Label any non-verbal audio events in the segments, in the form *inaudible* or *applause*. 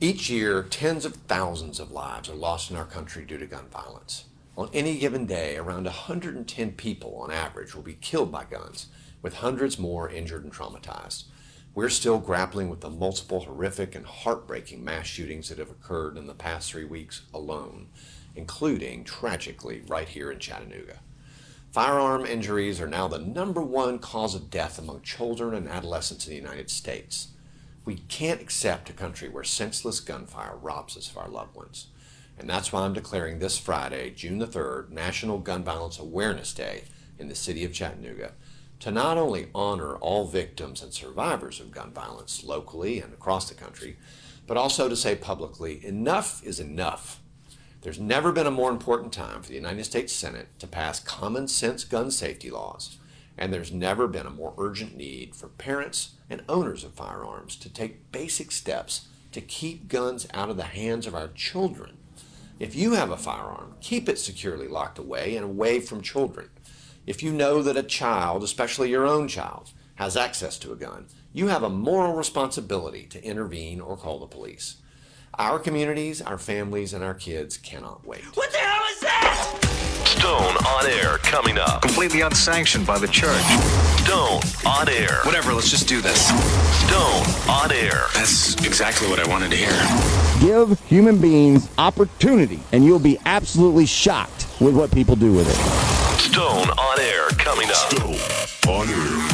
Each year, tens of thousands of lives are lost in our country due to gun violence. On any given day, around 110 people on average will be killed by guns, with hundreds more injured and traumatized. We're still grappling with the multiple horrific and heartbreaking mass shootings that have occurred in the past three weeks alone, including, tragically, right here in Chattanooga. Firearm injuries are now the number one cause of death among children and adolescents in the United States. We can't accept a country where senseless gunfire robs us of our loved ones. And that's why I'm declaring this Friday, June the 3rd, National Gun Violence Awareness Day in the city of Chattanooga to not only honor all victims and survivors of gun violence locally and across the country, but also to say publicly, enough is enough. There's never been a more important time for the United States Senate to pass common sense gun safety laws and there's never been a more urgent need for parents and owners of firearms to take basic steps to keep guns out of the hands of our children. If you have a firearm, keep it securely locked away and away from children. If you know that a child, especially your own child, has access to a gun, you have a moral responsibility to intervene or call the police. Our communities, our families, and our kids cannot wait. What the hell is that? Stone on air coming up. Completely unsanctioned by the church. Stone on air. Whatever, let's just do this. Stone on air. That's exactly what I wanted to hear. Give human beings opportunity, and you'll be absolutely shocked with what people do with it. Stone on air coming up. Stone on air.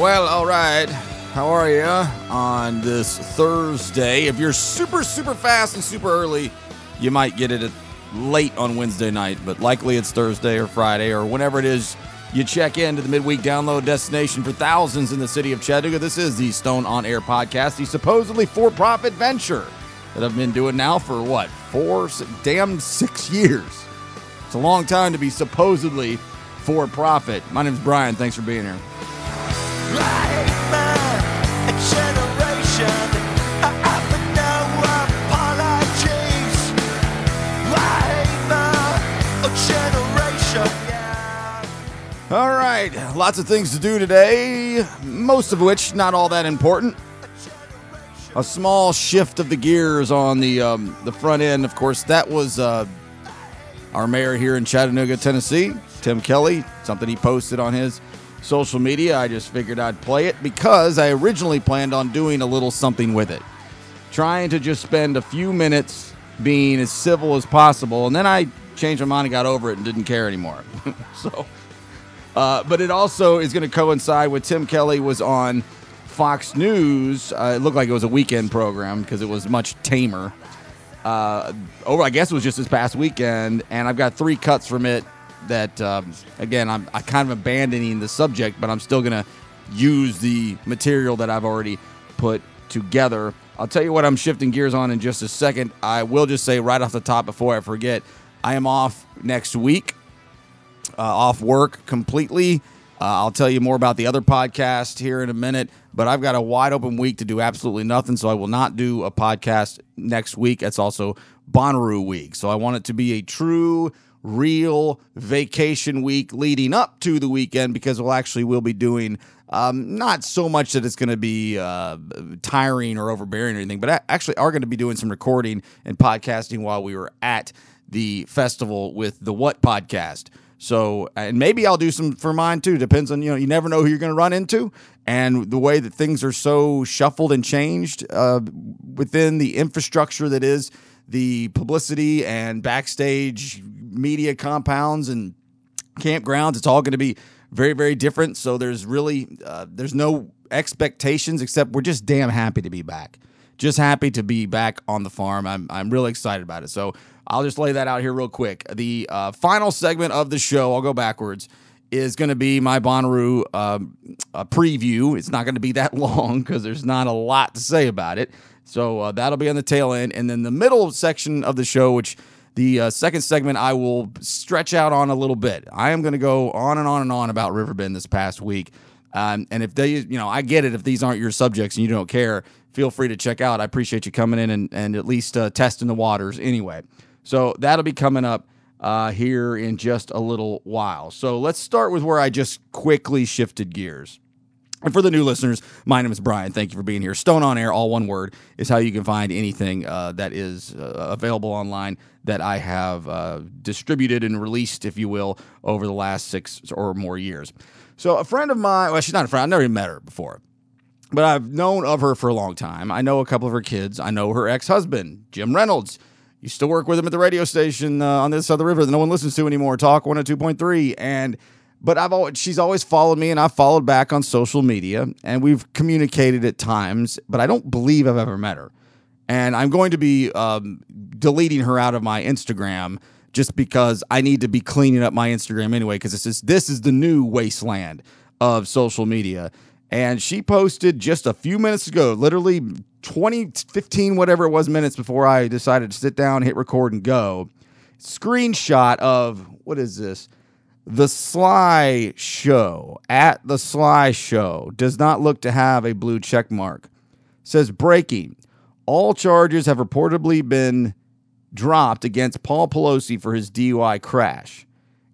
Well, all right. How are you on this Thursday? If you're super, super fast and super early, you might get it late on Wednesday night, but likely it's Thursday or Friday or whenever it is you check in to the midweek download destination for thousands in the city of Chattanooga. This is the Stone on Air podcast, the supposedly for profit venture that I've been doing now for what, four, damn six years. It's a long time to be supposedly for profit. My name is Brian. Thanks for being here. All right, lots of things to do today, most of which not all that important. A small shift of the gears on the um, the front end, of course. That was uh, our mayor here in Chattanooga, Tennessee, Tim Kelly. Something he posted on his social media. I just figured I'd play it because I originally planned on doing a little something with it, trying to just spend a few minutes being as civil as possible, and then I changed my mind and got over it and didn't care anymore. *laughs* so. Uh, but it also is going to coincide with Tim Kelly was on Fox News. Uh, it looked like it was a weekend program because it was much tamer. Uh, over, I guess it was just this past weekend, and I've got three cuts from it. That um, again, I'm I kind of abandoning the subject, but I'm still to use the material that I've already put together. I'll tell you what I'm shifting gears on in just a second. I will just say right off the top before I forget, I am off next week uh, off work completely. Uh, I'll tell you more about the other podcast here in a minute, but I've got a wide open week to do absolutely nothing, so I will not do a podcast next week. It's also Bonnaroo week, so I want it to be a true, real vacation week leading up to the weekend because we'll actually we'll be doing um, not so much that it's going to be uh, tiring or overbearing or anything, but actually are going to be doing some recording and podcasting while we were at the festival with the What podcast. So, and maybe I'll do some for mine too. Depends on, you know, you never know who you're going to run into. And the way that things are so shuffled and changed uh, within the infrastructure that is the publicity and backstage media compounds and campgrounds, it's all going to be very, very different. So there's really, uh, there's no expectations except we're just damn happy to be back. Just happy to be back on the farm. I'm, I'm really excited about it. So I'll just lay that out here real quick. The uh, final segment of the show, I'll go backwards, is going to be my Bonnaroo uh, preview. It's not going to be that *laughs* long because there's not a lot to say about it. So uh, that'll be on the tail end. And then the middle section of the show, which the uh, second segment, I will stretch out on a little bit. I am going to go on and on and on about Riverbend this past week. Um, and if they, you know, I get it if these aren't your subjects and you don't care, feel free to check out. I appreciate you coming in and, and at least uh, testing the waters anyway. So that'll be coming up uh, here in just a little while. So let's start with where I just quickly shifted gears. And for the new listeners, my name is Brian. Thank you for being here. Stone on Air, all one word, is how you can find anything uh, that is uh, available online that I have uh, distributed and released, if you will, over the last six or more years. So, a friend of mine, well, she's not a friend, I've never even met her before, but I've known of her for a long time. I know a couple of her kids. I know her ex husband, Jim Reynolds. Used to work with him at the radio station uh, on this the river that no one listens to anymore, Talk 102.3. And but I've always she's always followed me and I've followed back on social media and we've communicated at times, but I don't believe I've ever met her. And I'm going to be um, deleting her out of my Instagram just because I need to be cleaning up my Instagram anyway because this is this is the new wasteland of social media. And she posted just a few minutes ago, literally 20, 15, whatever it was minutes before I decided to sit down, hit record, and go. Screenshot of what is this? The Sly Show at the Sly Show does not look to have a blue check mark. Says breaking. All charges have reportedly been dropped against Paul Pelosi for his DUI crash.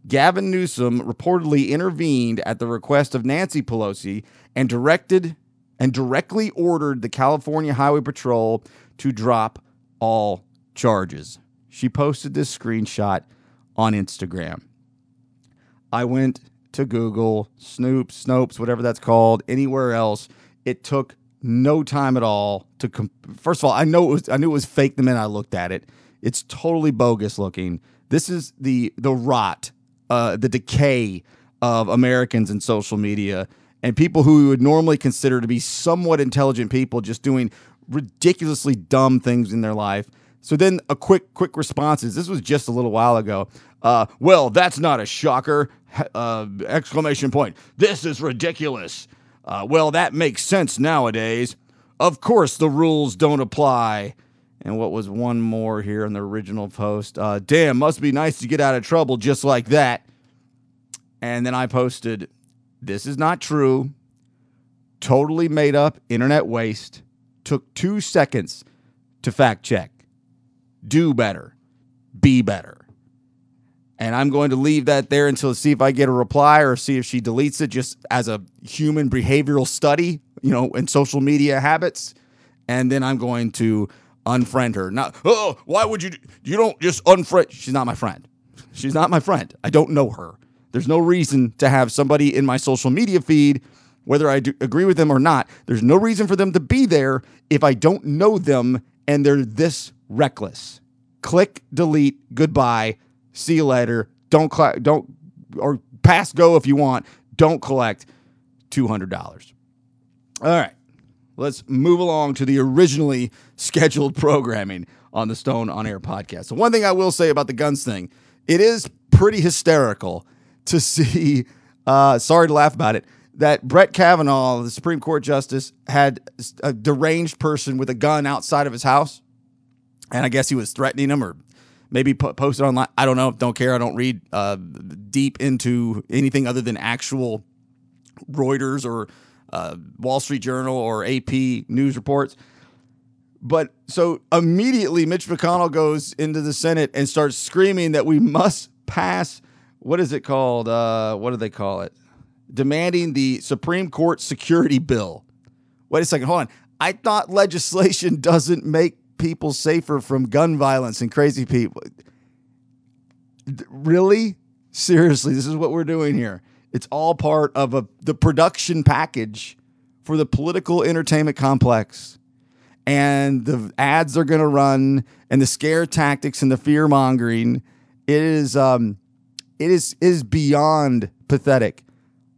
Gavin Newsom reportedly intervened at the request of Nancy Pelosi and directed and directly ordered the California Highway Patrol to drop all charges. She posted this screenshot on Instagram. I went to Google, Snoop, Snopes, whatever that's called, anywhere else. It took no time at all to. First of all, I know it was. I knew it was fake the minute I looked at it. It's totally bogus looking. This is the the rot, uh, the decay of Americans in social media and people who we would normally consider to be somewhat intelligent people just doing ridiculously dumb things in their life. So then a quick quick responses. This was just a little while ago. Uh, well, that's not a shocker! Uh, exclamation point. This is ridiculous. Uh, well, that makes sense nowadays. Of course, the rules don't apply. And what was one more here in the original post? Uh, damn, must be nice to get out of trouble just like that. And then I posted, This is not true. Totally made up internet waste. Took two seconds to fact check. Do better. Be better. And I'm going to leave that there until see if I get a reply or see if she deletes it just as a human behavioral study, you know, in social media habits. And then I'm going to unfriend her. Not, oh, why would you? You don't just unfriend. She's not my friend. She's not my friend. I don't know her. There's no reason to have somebody in my social media feed, whether I do agree with them or not. There's no reason for them to be there if I don't know them and they're this reckless. Click, delete, goodbye. See you later. Don't cl- don't or pass go if you want. Don't collect two hundred dollars. All right, let's move along to the originally *laughs* scheduled programming on the Stone on Air podcast. So one thing I will say about the guns thing, it is pretty hysterical to *laughs* see. Uh, sorry to laugh about it. That Brett Kavanaugh, the Supreme Court justice, had a deranged person with a gun outside of his house, and I guess he was threatening him or maybe po- it online. I don't know. Don't care. I don't read uh, deep into anything other than actual Reuters or uh, Wall Street Journal or AP news reports. But so immediately, Mitch McConnell goes into the Senate and starts screaming that we must pass. What is it called? Uh, what do they call it? Demanding the Supreme Court security bill. Wait a second. Hold on. I thought legislation *laughs* doesn't make people safer from gun violence and crazy people. Really? Seriously, this is what we're doing here. It's all part of a the production package for the political entertainment complex. And the ads are going to run and the scare tactics and the fear mongering it is um it is is beyond pathetic.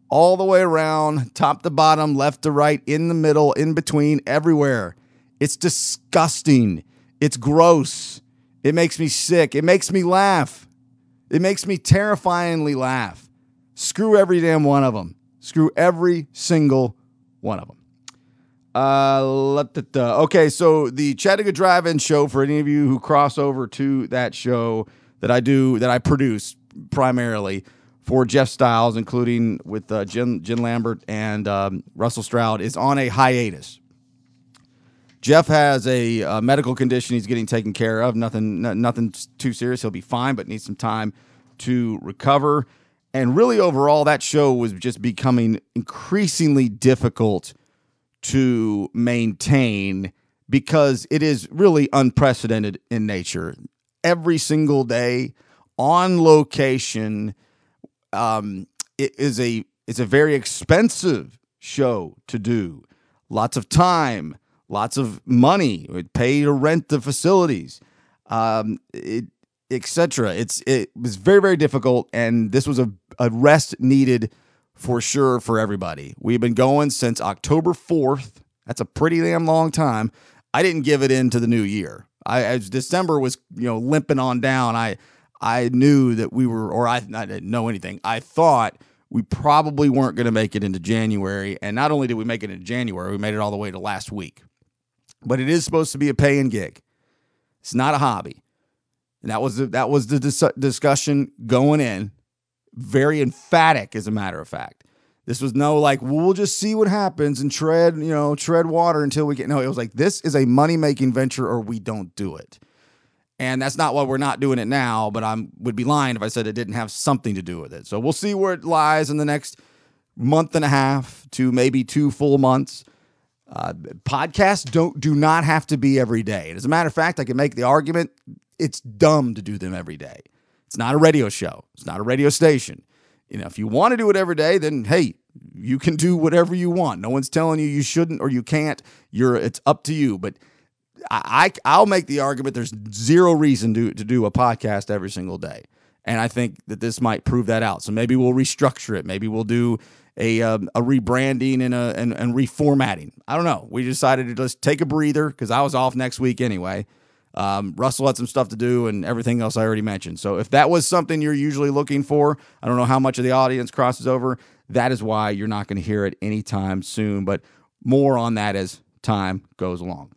All the way around, top to bottom, left to right, in the middle, in between, everywhere. It's disgusting. It's gross. It makes me sick. It makes me laugh. It makes me terrifyingly laugh. Screw every damn one of them. Screw every single one of them. Uh, okay, so the Chattanooga Drive-In show for any of you who cross over to that show that I do that I produce primarily for Jeff Styles, including with uh, Jen, Jen Lambert and um, Russell Stroud, is on a hiatus. Jeff has a, uh medical condition he's getting taken care of. Nothing, nothing too serious. He'll be fine, but needs some time to recover. And really, overall, that show was just becoming increasingly difficult to maintain because it is really unprecedented in nature. Every single day on location, um, it is a it's a very expensive show to do. Lots of time, lots of money, pay to rent the facilities, um, it, etc. It's it was very very difficult, and this was a, a rest needed for sure for everybody. We've been going since October fourth. That's a pretty damn long time. I didn't give it into the new year. I as December was you know limping on down. I I knew that we were, or I, I didn't know anything. I thought we probably weren't going to make it into January. And not only did we make it into January, we made it all the way to last week. But it is supposed to be a paying gig. It's not a hobby. And that was the, that was the dis- discussion going in. Very emphatic, as a matter of fact. This was no like we'll just see what happens and tread you know tread water until we get no. It was like this is a money making venture or we don't do it. And that's not why we're not doing it now, but I would be lying if I said it didn't have something to do with it. So we'll see where it lies in the next month and a half to maybe two full months. Uh, podcasts don't do not have to be every day. And as a matter of fact, I can make the argument it's dumb to do them every day. It's not a radio show. It's not a radio station. You know, if you want to do it every day, then hey, you can do whatever you want. No one's telling you you shouldn't or you can't. You're it's up to you. But I, I will make the argument there's zero reason to to do a podcast every single day, and I think that this might prove that out. So maybe we'll restructure it. Maybe we'll do a um, a rebranding and a and, and reformatting. I don't know. We decided to just take a breather because I was off next week anyway. Um, Russell had some stuff to do and everything else I already mentioned. So if that was something you're usually looking for, I don't know how much of the audience crosses over. That is why you're not going to hear it anytime soon. But more on that as time goes along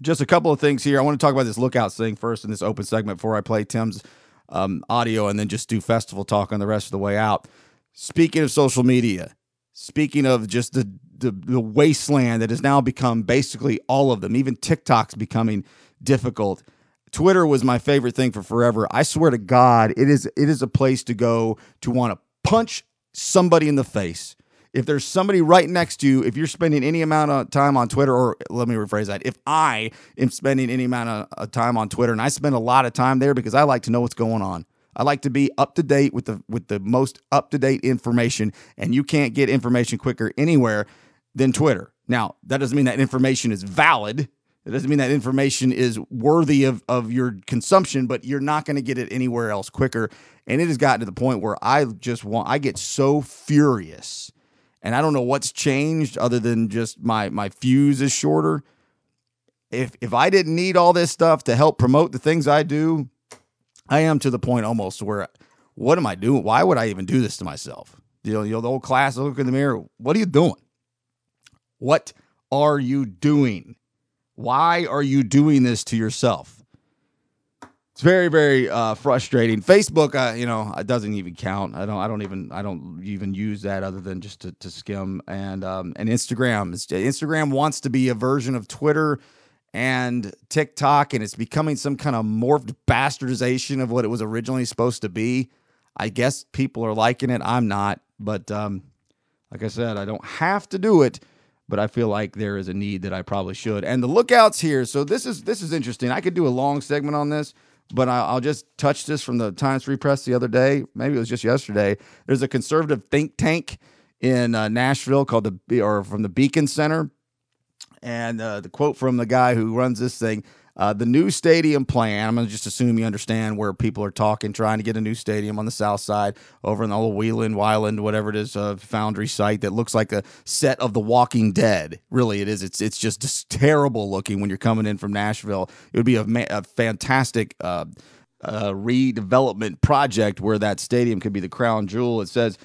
just a couple of things here. I want to talk about this lookouts thing first in this open segment before I play Tim's um, audio and then just do festival talk on the rest of the way out. Speaking of social media, speaking of just the, the, the wasteland that has now become basically all of them, even TikTok's becoming difficult. Twitter was my favorite thing for forever. I swear to God, it is it is a place to go to want to punch somebody in the face if there's somebody right next to you, if you're spending any amount of time on Twitter, or let me rephrase that, if I am spending any amount of time on Twitter, and I spend a lot of time there because I like to know what's going on. I like to be up to date with the with the most up to date information, and you can't get information quicker anywhere than Twitter. Now, that doesn't mean that information is valid. It doesn't mean that information is worthy of, of your consumption, but you're not going to get it anywhere else quicker. And it has gotten to the point where I just want, I get so furious and I don't know what's changed other than just my my fuse is shorter. If if I didn't need all this stuff to help promote the things I do, I am to the point almost where what am I doing? Why would I even do this to myself? You know, you know the old class look in the mirror. What are you doing? What are you doing? Why are you doing this to yourself? it's very very uh, frustrating. Facebook, uh, you know, it doesn't even count. I don't. I don't even. I don't even use that other than just to, to skim. And um, and Instagram. Instagram wants to be a version of Twitter and TikTok, and it's becoming some kind of morphed bastardization of what it was originally supposed to be. I guess people are liking it. I'm not, but um, like I said, I don't have to do it but I feel like there is a need that I probably should. And the lookouts here, so this is this is interesting. I could do a long segment on this, but I'll just touch this from the Times Free Press the other day. Maybe it was just yesterday. There's a conservative think tank in uh, Nashville called the or from the Beacon Center, and uh, the quote from the guy who runs this thing: uh, the new stadium plan, I'm going to just assume you understand where people are talking, trying to get a new stadium on the south side over in the old Wheland, Wyland, whatever it is, uh, foundry site that looks like a set of The Walking Dead. Really, it is. It's it's just, terrible looking when you're coming in from Nashville. It would be a, a fantastic. Uh, uh, redevelopment project where that stadium could be the crown jewel. It says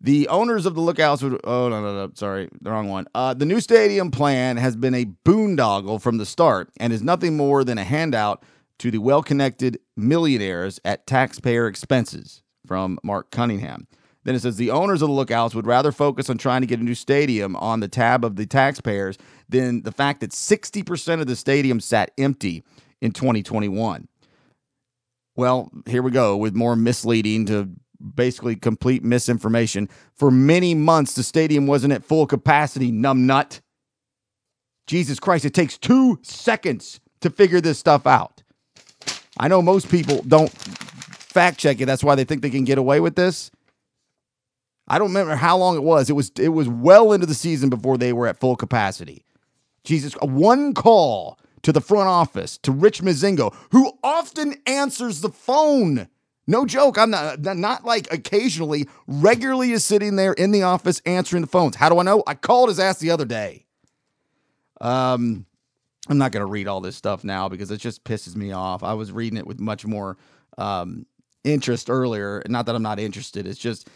the owners of the Lookouts would. Oh no, no, no! Sorry, the wrong one. Uh, the new stadium plan has been a boondoggle from the start, and is nothing more than a handout to the well-connected millionaires at taxpayer expenses. From Mark Cunningham. Then it says the owners of the Lookouts would rather focus on trying to get a new stadium on the tab of the taxpayers than the fact that 60% of the stadium sat empty in 2021. Well, here we go with more misleading to basically complete misinformation. For many months, the stadium wasn't at full capacity, numbnut. Jesus Christ, it takes two seconds to figure this stuff out. I know most people don't fact check it. That's why they think they can get away with this. I don't remember how long it was. It was it was well into the season before they were at full capacity. Jesus, uh, one call to the front office to Rich Mozingo, who often answers the phone. No joke. I'm not not like occasionally, regularly is sitting there in the office answering the phones. How do I know? I called his ass the other day. Um, I'm not going to read all this stuff now because it just pisses me off. I was reading it with much more um, interest earlier. Not that I'm not interested. It's just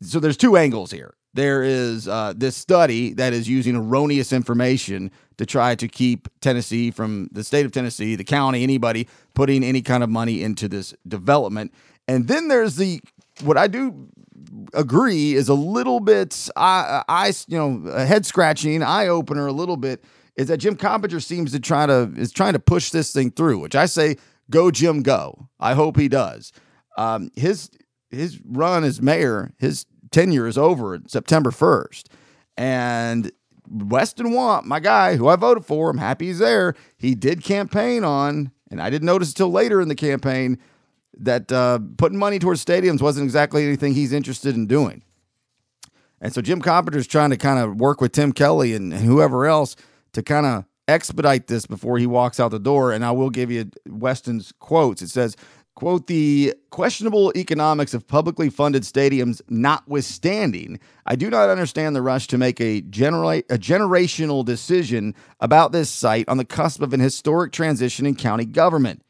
so there's two angles here. There is uh, this study that is using erroneous information to try to keep Tennessee from the state of Tennessee, the county, anybody putting any kind of money into this development. And then there's the what I do agree is a little bit I, you know head scratching, eye opener a little bit is that Jim Coppinger seems to try to is trying to push this thing through, which I say go Jim go. I hope he does. Um, his his run as mayor, his tenure is over September 1st. And Weston Wamp, my guy who I voted for, I'm happy he's there. He did campaign on, and I didn't notice until later in the campaign that uh, putting money towards stadiums wasn't exactly anything he's interested in doing. And so Jim Coppinger's trying to kind of work with Tim Kelly and, and whoever else to kind of expedite this before he walks out the door. And I will give you Weston's quotes. It says, quote, the questionable economics of publicly funded stadiums notwithstanding, I do not understand the rush to make a, genera- a generational decision about this site on the cusp of an historic transition in county government.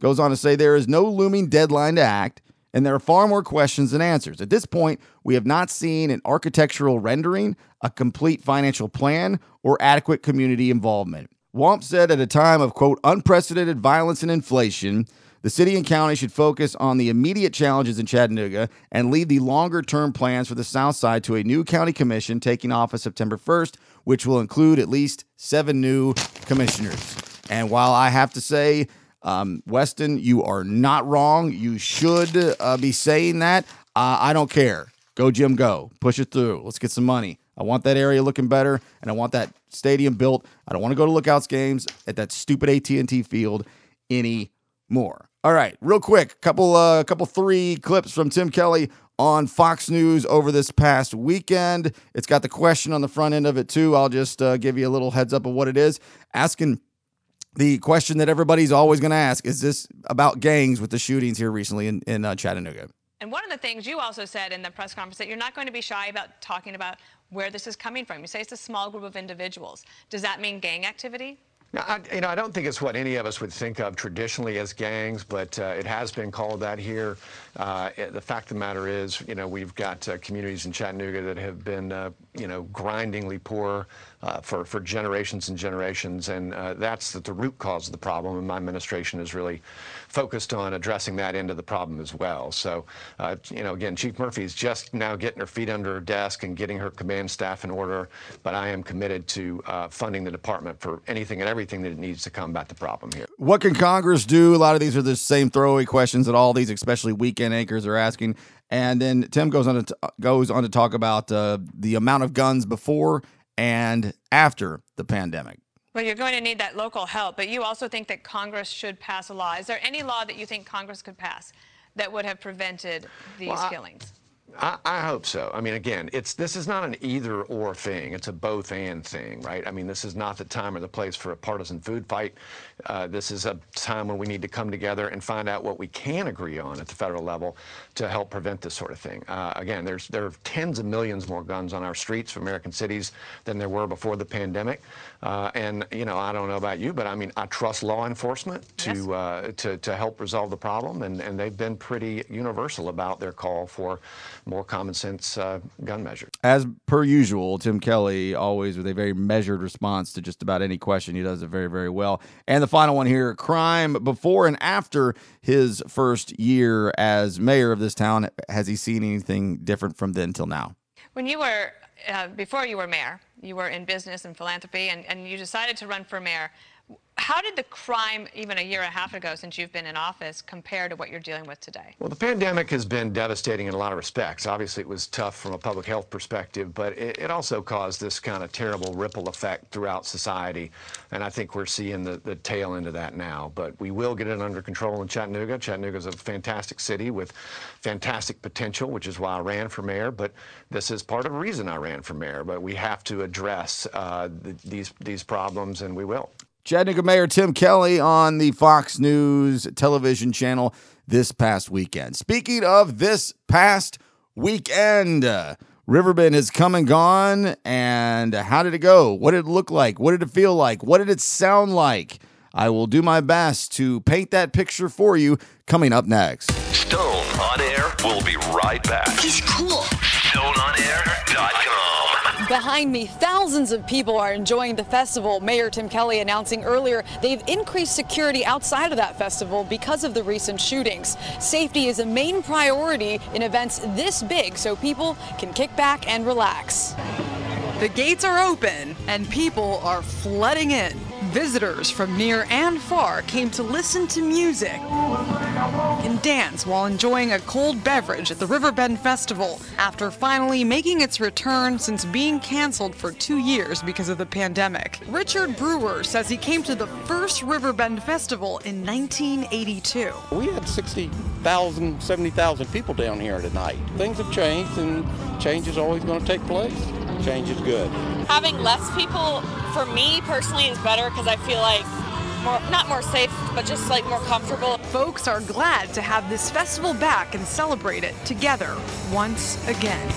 Goes on to say there is no looming deadline to act, and there are far more questions than answers. At this point, we have not seen an architectural rendering, a complete financial plan, or adequate community involvement. Wamp said at a time of, quote, unprecedented violence and inflation, the city and county should focus on the immediate challenges in Chattanooga and leave the longer term plans for the South Side to a new county commission taking office September 1st, which will include at least seven new commissioners. And while I have to say, um, Weston, you are not wrong. You should uh, be saying that. Uh, I don't care. Go, Jim, go. Push it through. Let's get some money. I want that area looking better, and I want that stadium built. I don't want to go to Lookouts games at that stupid AT&T field anymore. All right, real quick, couple uh, couple three clips from Tim Kelly on Fox News over this past weekend. It's got the question on the front end of it too. I'll just uh, give you a little heads up of what it is. Asking the question that everybody's always going to ask is this about gangs with the shootings here recently in, in uh, Chattanooga? And one of the things you also said in the press conference that you're not going to be shy about talking about where this is coming from. You say it's a small group of individuals. Does that mean gang activity? Now, I, you know, I don't think it's what any of us would think of traditionally as gangs, but uh, it has been called that here. Uh, the fact of the matter is, you know, we've got uh, communities in Chattanooga that have been, uh, you know, grindingly poor uh, for, for generations and generations, and uh, that's the, the, root cause of the problem. And my administration is really focused on addressing that end of the problem as well. So, you know, again, Chief Murphy is just now getting her feet under her desk and getting her command staff in order, but I am committed to funding the department for anything and everything that it needs to combat the problem here. What can Congress do? A lot of these are the same throwaway questions that all these, especially weekend anchors are asking. And then Tim goes on to t- goes on to talk about uh, the amount of guns before and after the pandemic. Well, you're going to need that local help, but you also think that Congress should pass a law. Is there any law that you think Congress could pass that would have prevented these well, killings? I, I, hope so. I mean, again, it's this is not an either or thing. It's a both and thing, right? I mean, this is not the time or the place for a partisan food fight. Uh, this is a time when we need to come together and find out what we can agree on at the federal level to help prevent this sort of thing. Uh, again, there's there are tens of millions more guns on our streets of American cities than there were before the pandemic. Uh, and you know, I don't know about you, but I mean, I trust law enforcement to yes. Uh, to to help resolve the problem, and and they've been pretty universal about their call for more common sense uh, gun measures. As per usual, Tim Kelly always with a very measured response to just about any question. He does it very very well. And the final one here crime before and after his first year as mayor of this town. Has he seen anything different from then till now? When you were, uh, before you were mayor, you were in business and philanthropy and, and you decided to run for mayor. How did the crime, even a year and a half ago since you've been in office, compare to what you're dealing with today? Well, the pandemic has been devastating in a lot of respects. Obviously, it was tough from a public health perspective, but it, it also caused this kind of terrible ripple effect throughout society. And I think we're seeing the, the tail end of that now. But we will get it under control in Chattanooga. Chattanooga is a fantastic city with fantastic potential, which is why I ran for mayor. But this is part of the reason I ran for mayor. But we have to address uh, the, these, these problems, and we will. Chattanooga Mayor Tim Kelly on the Fox News television channel this past weekend. Speaking of this past weekend, uh, Riverbend has come and gone. And how did it go? What did it look like? What did it feel like? What did it sound like? I will do my best to paint that picture for you coming up next. Stone on air. We'll be right back. He's cool. StoneOnAir.com. Behind me, thousands of people are enjoying the festival. Mayor Tim Kelly announcing earlier they've increased security outside of that festival because of the recent shootings. Safety is a main priority in events this big so people can kick back and relax. The gates are open and people are flooding in. Visitors from near and far came to listen to music and dance while enjoying a cold beverage at the Riverbend Festival after finally making its return since being canceled for two years because of the pandemic. Richard Brewer says he came to the first Riverbend Festival in 1982. We had 60,000, 70,000 people down here tonight. Things have changed, and change is always going to take place. Change is good. Having less people, for me personally, is better because I feel like more, not more safe, but just like more comfortable. Folks are glad to have this festival back and celebrate it together once again.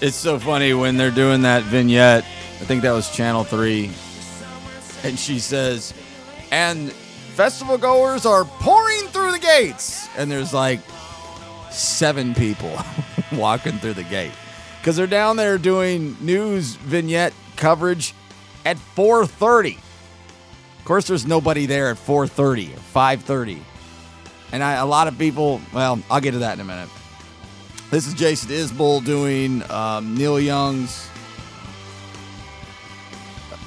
It's so funny when they're doing that vignette. I think that was Channel 3. And she says, and festival goers are pouring through the gates. And there's like seven people *laughs* walking through the gate because they're down there doing news vignette coverage at 4:30. Of course, there's nobody there at 4:30 or 5:30, and I, a lot of people. Well, I'll get to that in a minute. This is Jason Isbell doing um, Neil Young's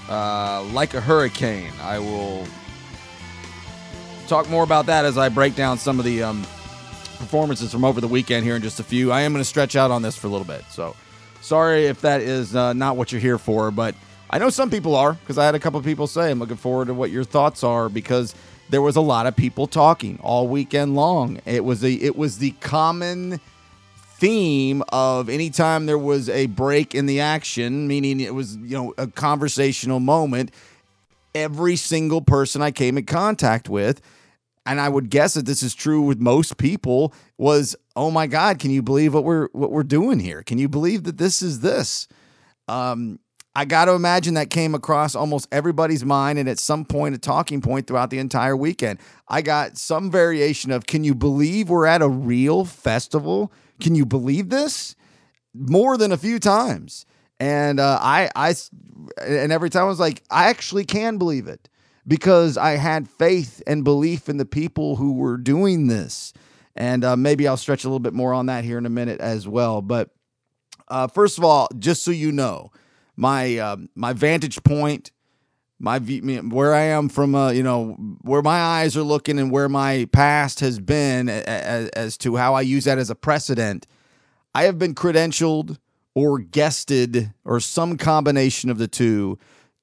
uh, "Like a Hurricane." I will talk more about that as I break down some of the um, performances from over the weekend here in just a few. I am going to stretch out on this for a little bit. So sorry if that is uh, not what you're here for, but I know some people are because I had a couple people say, I'm looking forward to what your thoughts are because there was a lot of people talking all weekend long. It was a it was the common theme of anytime there was a break in the action, meaning it was, you know, a conversational moment, every single person I came in contact with and I would guess that this is true with most people was oh my god can you believe what we're what we're doing here can you believe that this is this um I got to imagine that came across almost everybody's mind and at some point a talking point throughout the entire weekend. I got some variation of can you believe we're at a real festival? Can you believe this? More than a few times. And uh, I I and every time I was like I actually can believe it because I had faith and belief in the people who were doing this. And uh, maybe I'll stretch a little bit more on that here in a minute as well. But uh, first of all, just so you know, my uh, my vantage point, my view, where I am from, uh, you know, where my eyes are looking and where my past has been as, as to how I use that as a precedent. I have been credentialed or guested or some combination of the two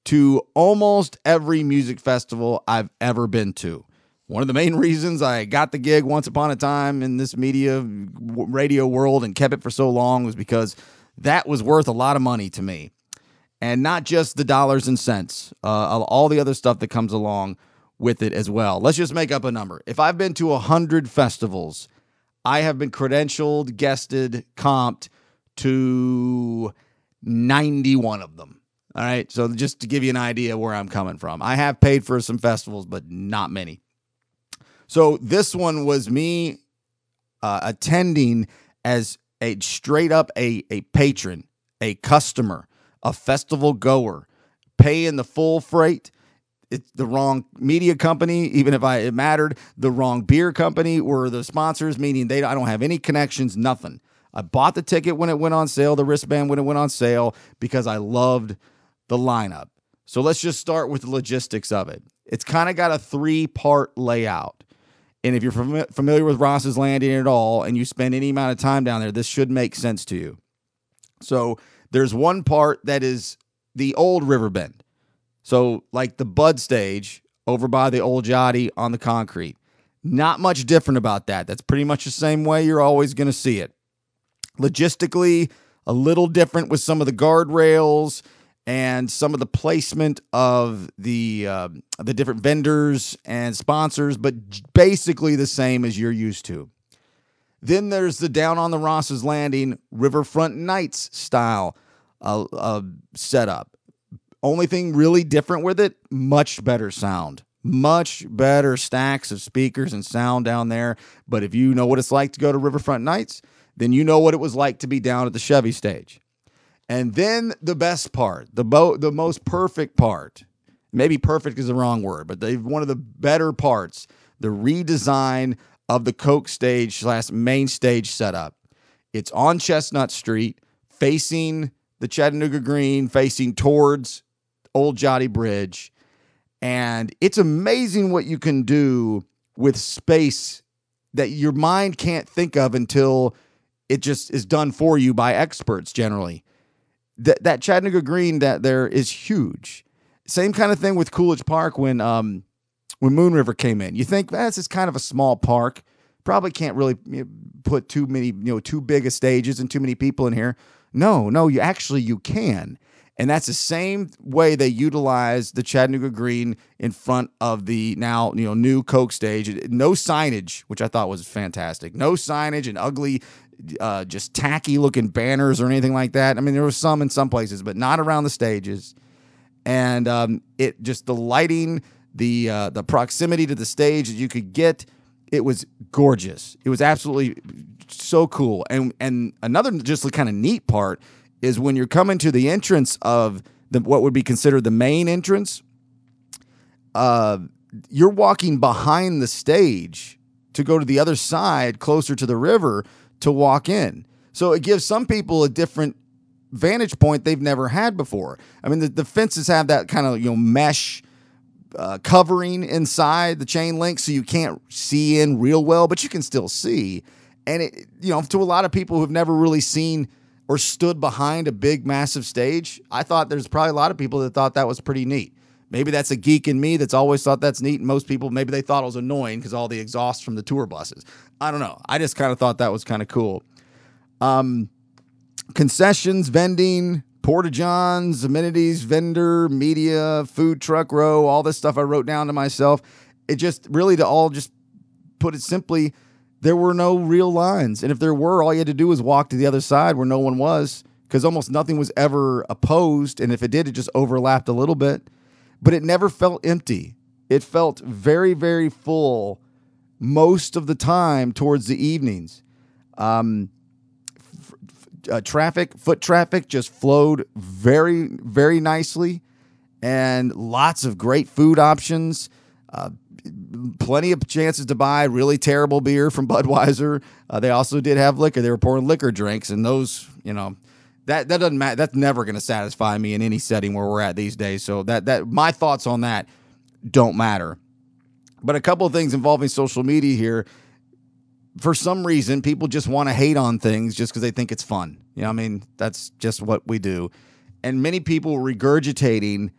to almost every music festival I've ever been to. One of the main reasons I got the gig once upon a time in this media radio world and kept it for so long was because that was worth a lot of money to me. And not just the dollars and cents, uh, all the other stuff that comes along with it as well. Let's just make up a number. If I've been to 100 festivals, I have been credentialed, guested, comped to 91 of them. All right. So just to give you an idea where I'm coming from, I have paid for some festivals, but not many. So this one was me uh, attending as a straight up a, a patron, a customer, a festival goer, paying the full freight. It's the wrong media company, even if I it mattered. The wrong beer company were the sponsors, meaning they I don't have any connections, nothing. I bought the ticket when it went on sale, the wristband when it went on sale, because I loved the lineup. So let's just start with the logistics of it. It's kind of got a three part layout. And if you're fam- familiar with Ross's Landing at all and you spend any amount of time down there, this should make sense to you. So there's one part that is the old Riverbend. So, like the Bud stage over by the Olgiati on the concrete. Not much different about that. That's pretty much the same way you're always going to see it. Logistically, a little different with some of the guardrails and some of the placement of the uh, the different vendors and sponsors, but basically the same as you're used to. Then there's the down on the Ross's Landing Riverfront Nights style uh, uh, setup. Only thing really different with it, much better sound. Much better stacks of speakers and sound down there. But if you know what it's like to go to Riverfront Nights, then you know what it was like to be down at the Chevy stage. And then the best part, the bo- the most perfect part. Maybe perfect is the wrong word, but they one of the better parts, the redesign of the Coke stage slash main stage setup. It's on Chestnut Street, facing the Chattanooga Green, facing towards Olgiati Bridge. And it's amazing what you can do with space that your mind can't think of until it just is done for you by experts generally. That that Chattanooga Green that there is huge. Same kind of thing with Coolidge Park when um when Moon River came in. You think that's just kind of a small park. Probably can't really put too many, you know, too big of stages and too many people in here. No, no, you actually you can. And that's the same way they utilize the Chattanooga Green in front of the now, you know, new Coke stage. No signage, which I thought was fantastic. No signage and ugly, uh, just tacky looking banners or anything like that. I mean, there was some in some places, but not around the stages. And um, it just the lighting, the uh, the proximity to the stage that you could get, it was gorgeous. It was absolutely so cool. And and another just kind of neat part is when you're coming to the entrance of the what would be considered the main entrance. Uh, you're walking behind the stage to go to the other side, closer to the river, to walk in. So it gives some people a different vantage point they've never had before. I mean, the, the fences have that kind of you know mesh uh, covering inside the chain link, so you can't see in real well, but you can still see. And it, you know, to a lot of people who've never really seen or stood behind a big, massive stage, I thought there's probably a lot of people that thought that was pretty neat. Maybe that's a geek in me that's always thought that's neat. And most people, maybe they thought it was annoying because all the exhaust from the tour buses. I don't know. I just kind of thought that was kind of cool. Um, concessions, vending, porta johns, amenities, vendor, media, food truck row, all this stuff I wrote down to myself. It just really to all just put it simply, there were no real lines. And if there were, all you had to do was walk to the other side where no one was because almost nothing was ever opposed. And if it did, it just overlapped a little bit. But it never felt empty. It felt very, very full most of the time towards the evenings. Um, f- uh, traffic, foot traffic just flowed very, very nicely, and lots of great food options. Uh, plenty of chances to buy really terrible beer from *laughs* Budweiser. Uh, they also did have liquor. They were pouring liquor drinks, and those, you know, that that doesn't matter. That's never going to satisfy me in any setting where we're at these days. So that that my thoughts on that don't matter. But a couple of things involving social media here. For some reason, people just want to hate on things just because they think it's fun. You know, I mean, that's just what we do. And many people regurgitating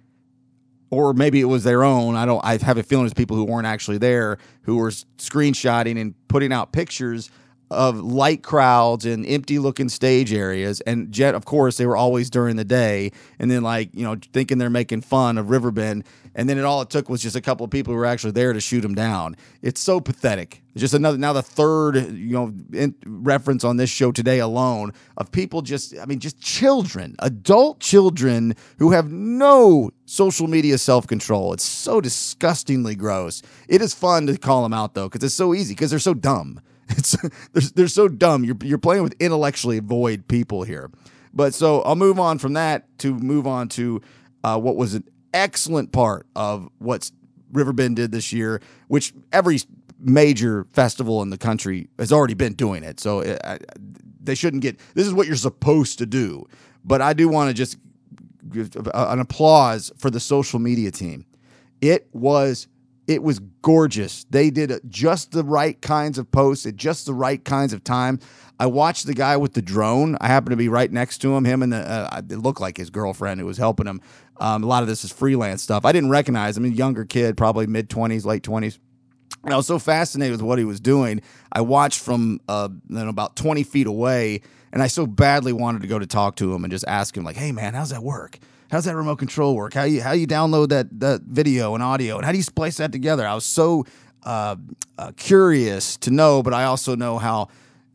or maybe it was their own. I don't. I have a feeling it's people who weren't actually there who were screenshotting and putting out pictures of light crowds and empty looking stage areas. And jet, of course, they were always during the day. And then like you know thinking they're making fun of Riverbend. And then it all it took was just a couple of people who were actually there to shoot them down. It's so pathetic. Just another now the third you know in, reference on this show today alone of people just I mean just children, adult children who have no social media self control. It's so disgustingly gross. It is fun to call them out though because it's so easy because they're so dumb. *laughs* It's they're, they're so dumb. You're you're playing with intellectually void people here. But so I'll move on from that to move on to uh, what was an excellent part of what Riverbend did this year, which every major festival in the country has already been doing it. So it, I, they shouldn't get this is what you're supposed to do. But I do want to just give an applause for the social media team. It was it was gorgeous. They did just the right kinds of posts at just the right kinds of time. I watched the guy with the drone. I happened to be right next to him. Him and the uh, it looked like his girlfriend who was helping him. Um, a lot of this is freelance stuff. I didn't recognize him. A younger kid, probably mid twenties, late twenties. And I was so fascinated with what he was doing. I watched from uh, about 20 feet away, and I so badly wanted to go to talk to him and just ask him, like, "Hey, man, how's that work? How's that remote control work? How you how you download that that video and audio, and how do you splice that together?" I was so uh, uh, curious to know, but I also know how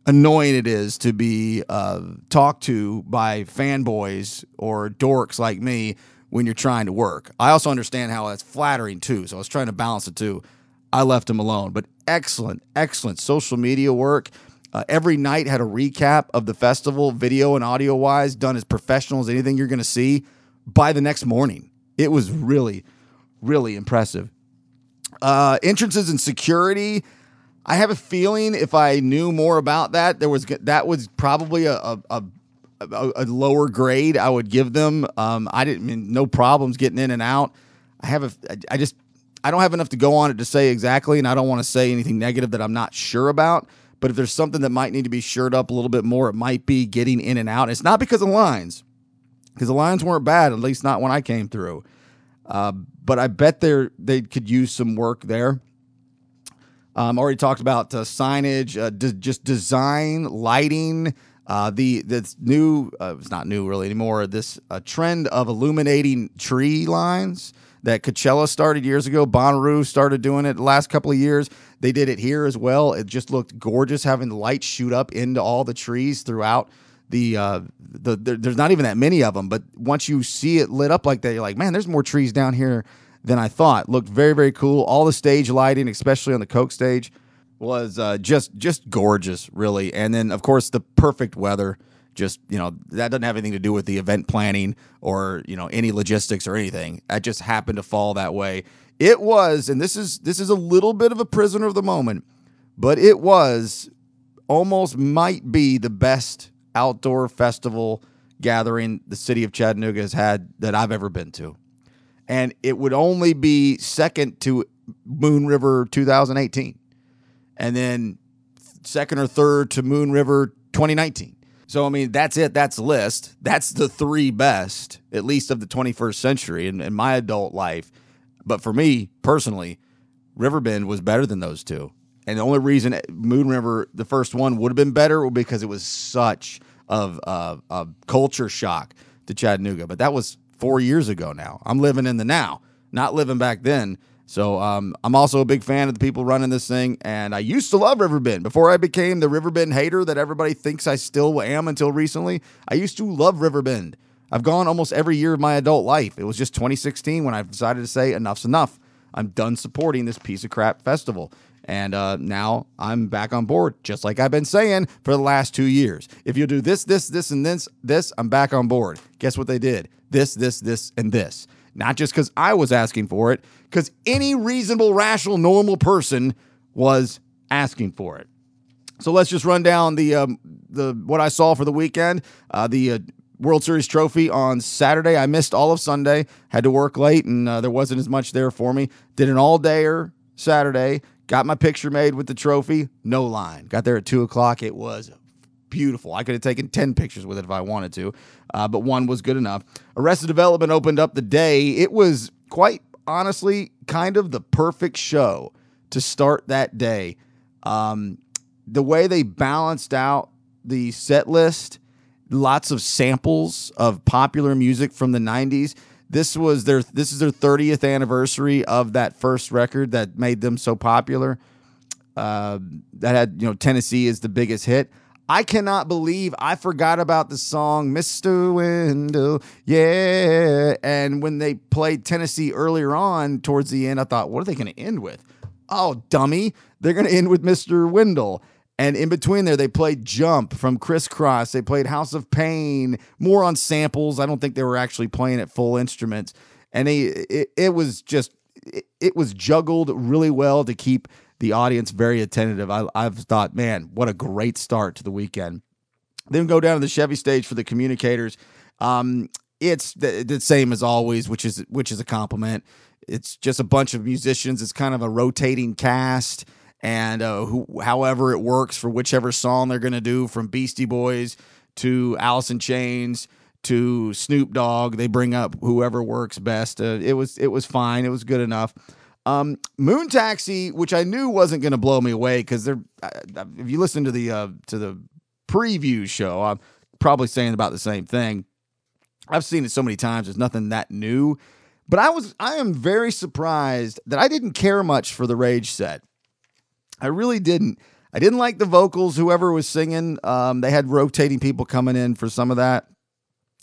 annoying it is to be uh, talked to by fanboys or dorks like me when you're trying to work. I also understand how that's flattering too, so I was trying to balance the two. I left him alone. But excellent, excellent social media work. Uh, every night had a recap of the festival, video and audio wise, done as professional as anything you're going to see by the next morning. It was really, really impressive. Uh, entrances and security. I have a feeling if I knew more about that, there was that was probably a a, a, a lower grade I would give them. Um, I didn't I mean no problems getting in and out. I have a I just I don't have enough to go on it to say exactly, and I don't want to say anything negative that I'm not sure about. But if there's something that might need to be shored up a little bit more, it might be getting in and out. It's not because of lines, because the lines weren't bad, at least not when I came through. Uh, but I bet they they could use some work there. Um, already talked about uh, signage, uh, just design, lighting. Uh, the this new uh, it's not new really anymore. This uh, trend of illuminating tree lines that Coachella started years ago. Bonnaroo started doing it the last couple of years. They did it here as well. It just looked gorgeous having the lights shoot up into all the trees throughout the uh the, the there's not even that many of them, but once you see it lit up like that, you're like, man, there's more trees down here than I thought. Looked very very cool. All the stage lighting, especially on the Coke stage, was uh, just just gorgeous, really. And then of course the perfect weather just you know that doesn't have anything to do with the event planning or you know any logistics or anything that just happened to fall that way it was and this is this is a little bit of a prisoner of the moment but it was almost might be the best outdoor festival gathering the city of chattanooga has had that i've ever been to and it would only be second to moon river 2018 and then second or third to moon river 2019 so I mean, that's it. That's the list. That's the three best, at least of the 21st century in, in my adult life. But for me personally, Riverbend was better than those two. And the only reason Moon River, the first one, would have been better because it was such of a culture shock to Chattanooga. But that was four years ago now. I'm living in the now, not living back then. So um, I'm also a big fan of the people running this thing, and I used to love Riverbend before I became the Riverbend hater that everybody thinks I still am until recently. I used to love Riverbend. I've gone almost every year of my adult life. It was just 2016 when I decided to say enough's enough. I'm done supporting this piece of crap festival. And uh, now I'm back on board, just like I've been saying for the last two years. If you do this, this, this, and this, this, I'm back on board. Guess what they did? This, this, this, and this. Not just because I was asking for it, because any reasonable, rational, normal person was asking for it. So let's just run down the um, the what I saw for the weekend. Uh, the uh, World Series trophy on Saturday. I missed all of Sunday. Had to work late, and uh, there wasn't as much there for me. Did an all dayer Saturday. Got my picture made with the trophy. No line. Got there at two o'clock. It was beautiful. I could have taken 10 pictures with it if I wanted to, uh, but one was good enough. Arrested Development opened up the day. It was quite honestly kind of the perfect show to start that day. Um, the way they balanced out the set list, lots of samples of popular music from the 90s. This was their this is their 30th anniversary of that first record that made them so popular. Uh, that had you know Tennessee is the biggest hit. I cannot believe I forgot about the song Mr. Wendal. Yeah. And when they played Tennessee earlier on towards the end, I thought, what are they going to end with? Oh, dummy. They're going to end with Mr. Wendal. And in between there, they played Jump from Kris Kross. They played House of Pain, more on samples. I don't think they were actually playing at full instruments. And they, it, it was just, it, it was juggled really well to keep the audience very attentive. I, I've thought, man, what a great start to the weekend. Then go down to the Chevy stage for the communicators. Um, it's the, the same as always, which is which is a compliment. It's just a bunch of musicians. It's kind of a rotating cast, and uh, however it works for whichever song they're going to do, from Beastie Boys to Alice in Chains to Snoop Dogg, they bring up whoever works best. Uh, it was it was fine. It was good enough. Um, Moon Taxi, which I knew wasn't going to blow me away because they're uh, if you listen to the uh, to the preview show, I'm probably saying about the same thing. I've seen it so many times. There's nothing that new. But I was I am very surprised that I didn't care much for the Rage set. I really didn't. I didn't like the vocals. Whoever was singing, um, they had rotating people coming in for some of that.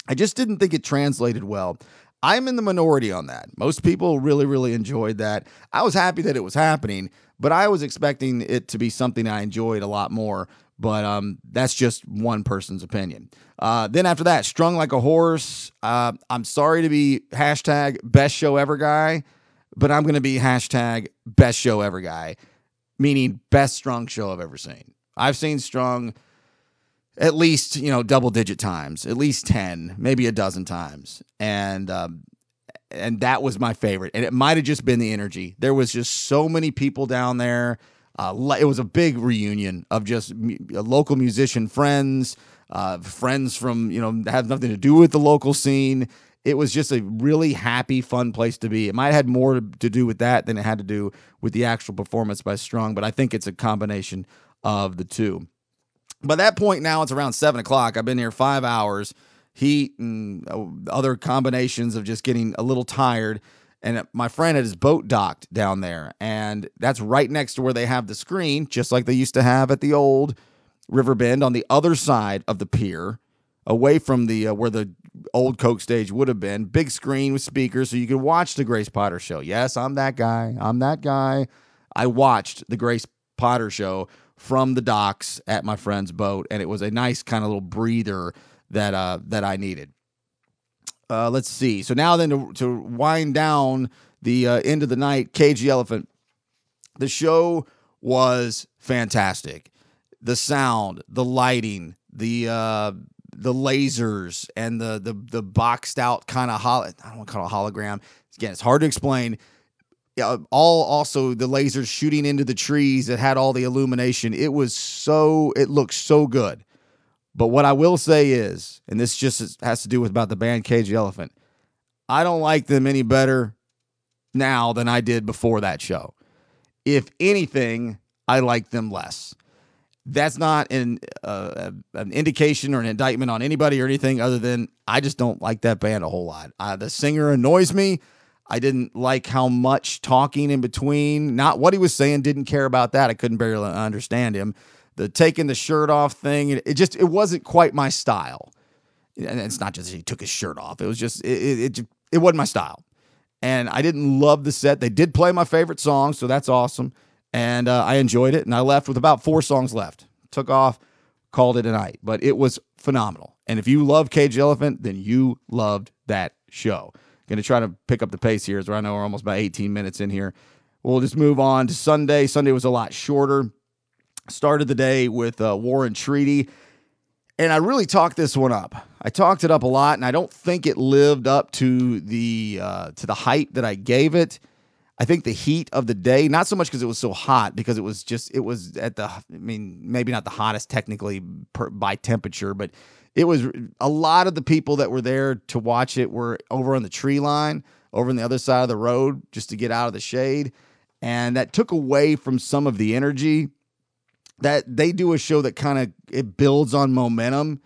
I just didn't think it translated well. I'm in the minority on that. Most people really, really enjoyed that. I was happy that it was happening, but I was expecting it to be something I enjoyed a lot more. But um, that's just one person's opinion. Uh, then after that, strung like a horse. Uh, I'm sorry to be hashtag best show ever guy, but I'm going to be hashtag best show ever guy, meaning best Strung show I've ever seen. I've seen Strung at least you know double digit times, at least ten, maybe a dozen times, and um, and that was my favorite. And it might have just been the energy. There was just so many people down there. Uh, it was a big reunion of just mu- local musician friends, uh, friends from you know have nothing to do with the local scene. It was just a really happy, fun place to be. It might have had more to do with that than it had to do with the actual performance by Strung, but I think it's a combination of the two. By that point now, it's around seven o'clock. I've been here five hours, heat and uh, other combinations of just getting a little tired. And my friend had his boat docked down there, and that's right next to where they have the screen, just like they used to have at the old Riverbend on the other side of the pier, away from the uh, where the old Coke stage would have been. Big screen with speakers, so you could watch the Grace Potter show. Yes, I'm that guy. I'm that guy. I watched the Grace Potter show from the docks at my friend's boat, and it was a nice kind of little breather that uh, that I needed. Uh, let's see. So now then to, to wind down the uh, end of the night, Cage the Elephant. The show was fantastic. The sound, the lighting, the uh, the lasers, and the the the boxed out kind of hol- I don't want to call it hologram. Again, it's hard to explain. All also the lasers shooting into the trees that had all the illumination. It was so it looked so good. But what I will say is, and this just has to do with about the band Cage Elephant, I don't like them any better now than I did before that show. If anything, I like them less. That's not an uh, an indication or an indictment on anybody or anything other than I just don't like that band a whole lot. Uh, the singer annoys me. I didn't like how much talking in between. Not what he was saying. Didn't care about that. I couldn't barely understand him the taking the shirt off thing. It, just it wasn't quite my style. And it's not just he took his shirt off. It was just it it, it, it wasn't my style. And I didn't love the set. They did play my favorite song, so that's awesome. And uh, I enjoyed it. And I left with about four songs left. Took off, called it a night. But it was phenomenal. And if you love Cage Elephant, then you loved that show. Going to try to pick up the pace here, as I know we're almost about 18 minutes in here. We'll just move on to Sunday. Sunday was a lot shorter. Started the day with uh, War and Treaty, and I really talked this one up. I talked it up a lot, and I don't think it lived up to the uh, to the hype that I gave it. I think the heat of the day, not so much because it was so hot, because it was just it was at the. I mean, maybe not the hottest technically per, by temperature, but it was a lot of the people that were there to watch it were over on the tree line, over on the other side of the road, just to get out of the shade, and that took away from some of the energy that they do a show that kind of it builds on momentum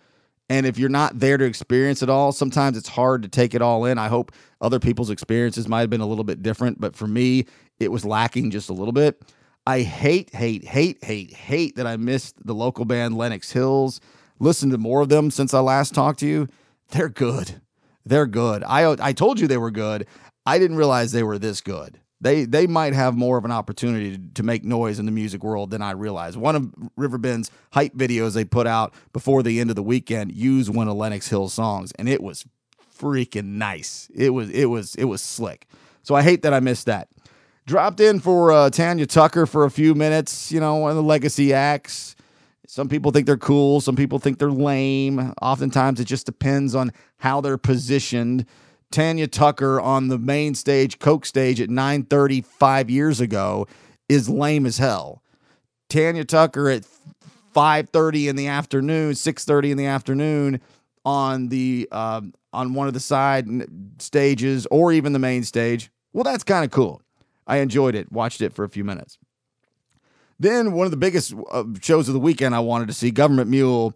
and if you're not there to experience it all sometimes it's hard to take it all in. I hope other people's experiences might have been a little bit different but for me it was lacking just a little bit. I hate hate hate hate hate that i missed the local band lenox hills. Listen to more of them since i last talked to you. They're good. They're good. I i told you they were good. I didn't realize they were this good they they might have more of an opportunity to, to, make noise in the music world than I realize. One of Riverbend's hype videos they put out before the end of the weekend used one of Lennox Hill's songs, and it was freaking nice. It was it was it was slick. So I hate that I missed that. Dropped in for uh, Tanya Tucker for a few minutes, you know, one of the legacy acts. Some people think they're cool, some people think they're lame. Oftentimes it just depends on how they're positioned. Tanya Tucker on the main stage, Coke stage at 9:30 5 years ago is lame as hell. Tanya Tucker at 5:30 in the afternoon, 6:30 in the afternoon on the um, on one of the side stages or even the main stage. Well, that's kind of cool. I enjoyed it, watched it for a few minutes. Then one of the biggest uh, shows of the weekend I wanted to see, Government Mule.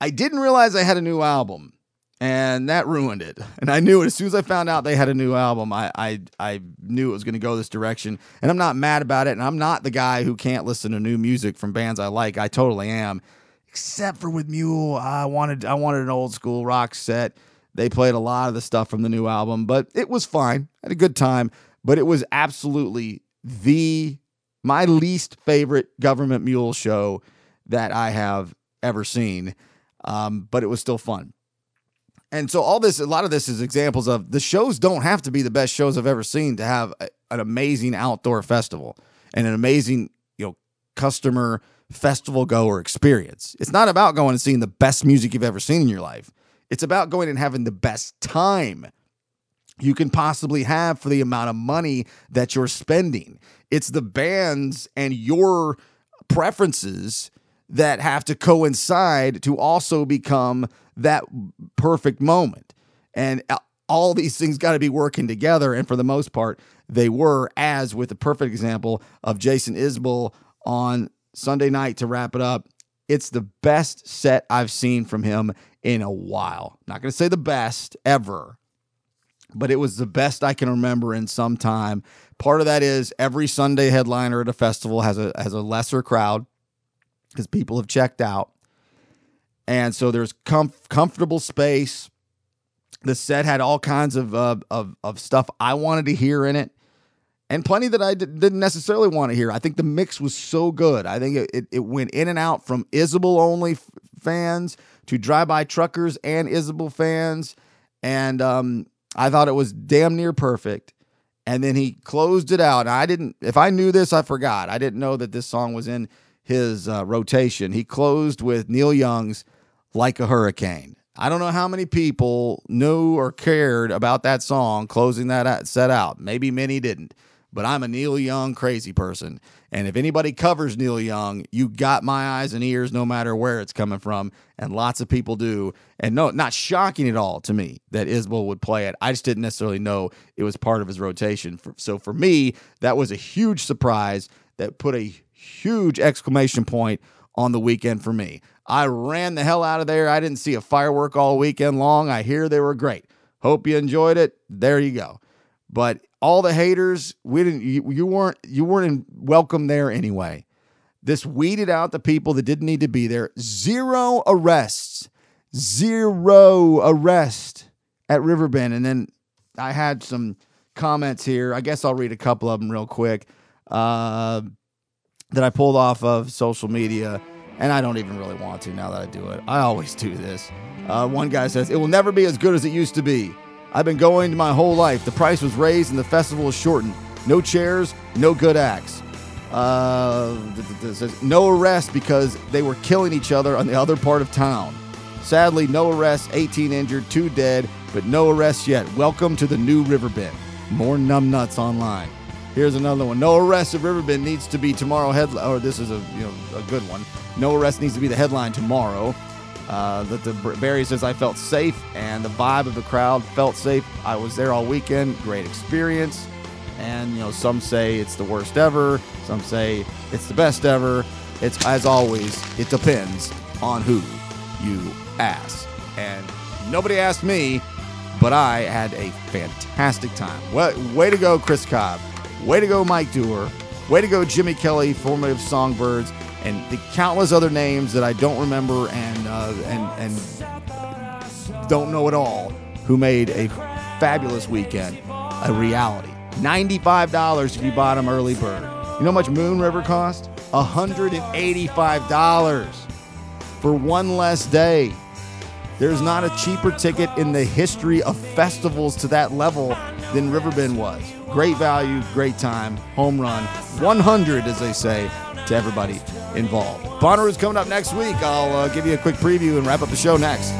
I didn't realize I had a new album, and that ruined it. And I knew it as soon as I found out they had a new album. I I, I knew it was going to go this direction, and I'm not mad about it. And I'm not the guy who can't listen to new music from bands I like. I totally am, except for with Mule. I wanted I wanted an old school rock set. They played a lot of the stuff from the new album, but it was fine. I had a good time, but it was absolutely the my least favorite government mule show that I have ever seen. Um, but it was still fun. And so all this, a lot of this is examples of the shows don't have to be the best shows I've ever seen to have a, an amazing outdoor festival and an amazing, you know, customer festival goer experience. It's not about going and seeing the best music you've ever seen in your life. It's about going and having the best time you can possibly have for the amount of money that you're spending. It's the bands and your preferences that have to coincide to also become that perfect moment. And all these things got to be working together. And for the most part, they were, as with the perfect example of Jason Isbell on Sunday night to wrap it up. It's the best set I've seen from him in a while. Not going to say the best ever, but it was the best I can remember in some time. Part of that is every Sunday headliner at a festival has a has a lesser crowd because people have checked out, and so there's comf- comfortable space. The set had all kinds of, uh, of of stuff I wanted to hear in it, and plenty that I didn't necessarily want to hear. I think the mix was so good. I think it, it, it went in and out from Isbell only f- fans to drive by truckers and Isbell fans, and um, I thought it was damn near perfect. And then he closed it out. And I didn't, if I knew this, I forgot. I didn't know that this song was in his uh, rotation. He closed with Neil Young's Like a Hurricane. I don't know how many people knew or cared about that song closing that set out. Maybe many didn't, but I'm a Neil Young crazy person. And if anybody covers Neil Young, you got my eyes and ears no matter where it's coming from. And lots of people do. And no, not shocking at all to me that Isbell would play it. I just didn't necessarily know it was part of his rotation. So for me, that was a huge surprise that put a huge exclamation point on the weekend for me. I ran the hell out of there. I didn't see a firework all weekend long. I hear they were great. Hope you enjoyed it. There you go. But all the haters, we didn't you, you weren't you weren't welcome there anyway. This weeded out the people that didn't need to be there. Zero arrests. Zero arrest at Riverbend. And then I had some comments here. I guess I'll read a couple of them real quick. Uh, that I pulled off of social media, and I don't even really want to now that I do it. I always do this. Uh, one guy says, It will never be as good as it used to be. I've been going my whole life. The price was raised and the festival is shortened. No chairs, no good acts. Uh, says no arrests because they were killing each other on the other part of town. Sadly, no arrests, 18 injured, two dead, but no arrests yet. Welcome to the new Riverbend. More numbnuts online. Here's another one. No arrest at Riverbend needs to be tomorrow headline. Or this is a you know a good one. No arrest needs to be the headline tomorrow. Uh, that the Barry says I felt safe and the vibe of the crowd felt safe. I was there all weekend. Great experience. And you know some say it's the worst ever. Some say it's the best ever. It's as always. It depends on who you ask. And nobody asked me, but I had a fantastic time. Well, way to go, Chris Cobb. Way to go, Mike Dewar. Way to go, Jimmy Kelly, formative Songbirds, and the countless other names that I don't remember and uh, and and don't know at all who made a fabulous weekend a reality. Ninety-five dollars if you bought them early bird. You know how much Moon River cost? hundred and eighty-five dollars for one less day. There's not a cheaper ticket in the history of festivals to that level than Riverbend was. Great value, great time, home run, 100, as they say, to everybody involved. Bonnaroo's coming up next week. I'll uh, give you a quick preview and wrap up the show next.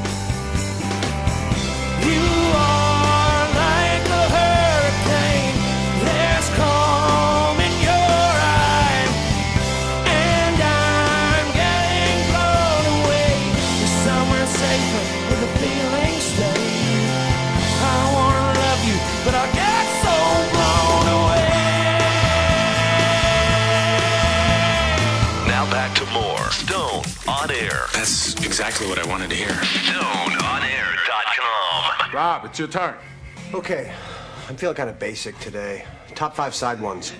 Exactly what I wanted to hear. StoneOnAir.com. Rob, it's your turn. Okay, I'm feeling kind of basic today. Top five side ones,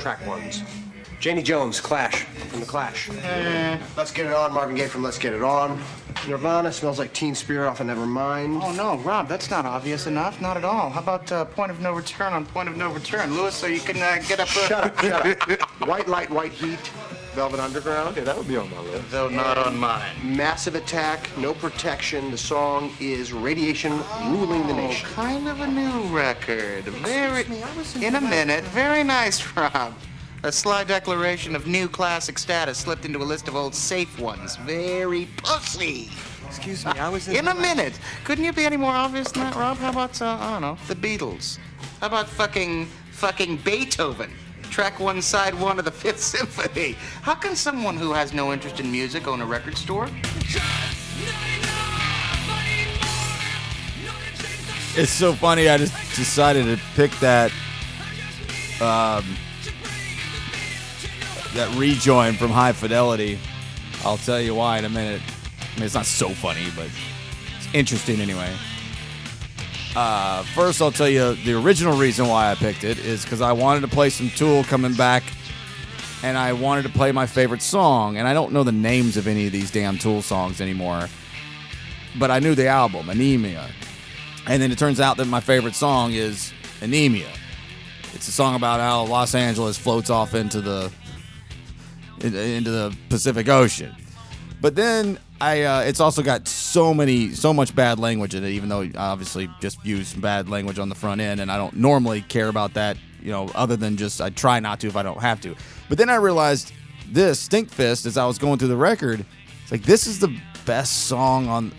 track ones. Janie Jones, Clash, from The Clash. Let's Get It On, Marvin Gaye from Let's Get It On. Nirvana, Smells Like Teen Spirit off of Nevermind. Oh no, Rob, that's not obvious enough. Not at all. How about uh, Point of No Return on Point of No Return, Lewis, so you can uh, get up. Shut up, shut up. *laughs* White Light, White Heat, Velvet Underground. Okay, that would be on my list. Though not on mine. Massive Attack, No Protection. The song is Radiation Ruling the Nation. Oh, kind of a new record. Very. In a minute. Very nice, Rob. A sly declaration of new classic status slipped into a list of old safe ones. Very pussy. Excuse me, I was in, a minute. Couldn't you be any more obvious than that, Rob? How about uh, I don't know, the Beatles? How about fucking fucking Beethoven? Track one, side one of the Fifth Symphony. How can someone who has no interest in music own a record store? It's so funny. I just decided to pick that um, that rejoin from High Fidelity. I'll tell you why in a minute. I mean, it's not so funny, but it's interesting anyway. Uh, first, I'll tell you the original reason why I picked it is because I wanted to play some Tool coming back, and I wanted to play my favorite song. And I don't know the names of any of these damn Tool songs anymore, but I knew the album, Ænima. And then it turns out that my favorite song is Ænema. It's a song about how Los Angeles floats off into the into the Pacific Ocean. But then I uh, it's also got so many so much bad language in it even though obviously just use bad language on the front end and I don't normally care about that, you know, other than just I try not to if I don't have to. But then I realized this Stinkfist as I was going through the record, it's like this is the best song on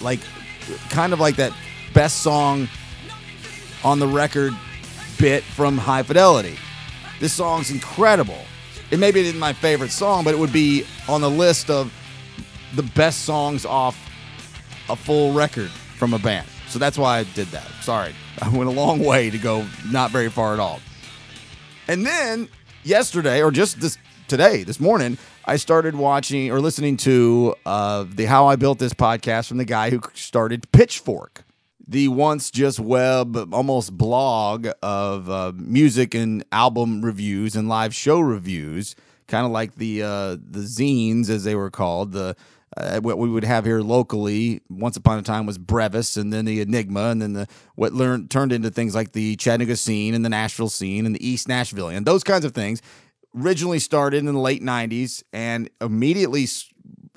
like kind of like that best song on the record bit from High Fidelity. This song's incredible. It maybe isn't my favorite song, but it would be on the list of the best songs off a full record from a band. So that's why I did that. Sorry. I went a long way to go not very far at all. And then yesterday, or just this today, this morning, I started watching or listening to uh, the How I Built This podcast from the guy who started Pitchfork, the once just web, almost blog of uh, music and album reviews and live show reviews, kind of like the uh, the zines as they were called. The uh, what we would have here locally once upon a time was Brevis and then the Enigma and then the what learned turned into things like the Chattanooga scene and the Nashville scene and the East Nashville and those kinds of things originally started in the late 90s and immediately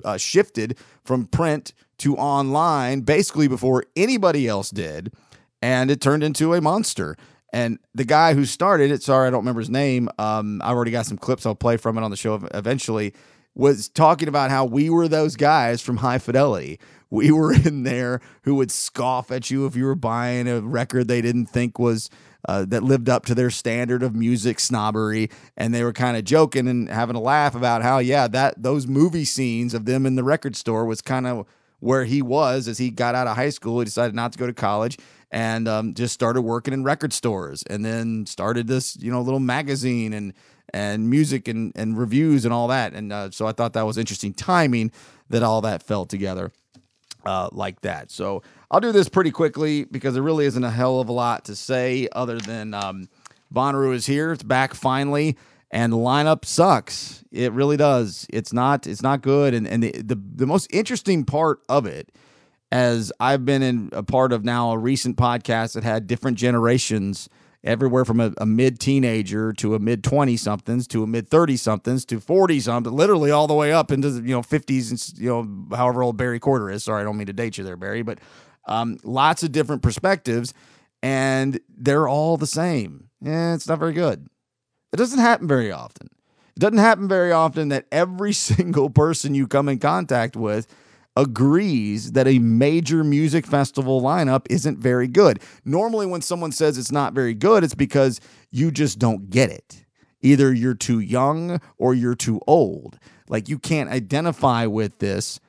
uh, shifted from print to online basically before anybody else did and it turned into a monster. And the guy who started it sorry i don't remember his name um, i've already got some clips i'll play from it on the show eventually was talking about how we were those guys from high fidelity we *laughs* were in there who would scoff at you if you were buying a record they didn't think was uh, that lived up to their standard of music snobbery, and they were kind of joking and having a laugh about how, yeah, that those movie scenes of them in the record store was kind of where he was as he got out of high school. He decided not to go to college and um, just started working in record stores, and then started this, you know, little magazine and and music and and reviews and all that. And uh, so I thought that was interesting timing that all that fell together uh, like that. So I'll do this pretty quickly because there really isn't a hell of a lot to say other than um, Bonnaroo is here. It's back finally, and the lineup sucks. It really does. It's not. It's not good. And and the the, the most interesting part of it, as I've been in a part of now a recent podcast that had different generations. Everywhere from a, a mid teenager to a mid 20 somethings to a mid 30 somethings to 40 something, literally all the way up into the, you know 50s and you know however old Barry Courter is. Sorry, I don't mean to date you there, Barry, but um, lots of different perspectives. and they're all the same. Yeah, it's not very good. It doesn't happen very often. It doesn't happen very often that every *laughs* single person you come in contact with agrees that a major music festival lineup isn't very good. Normally, when someone says it's not very good, it's because you just don't get it. Either you're too young or you're too old. Like you can't identify with this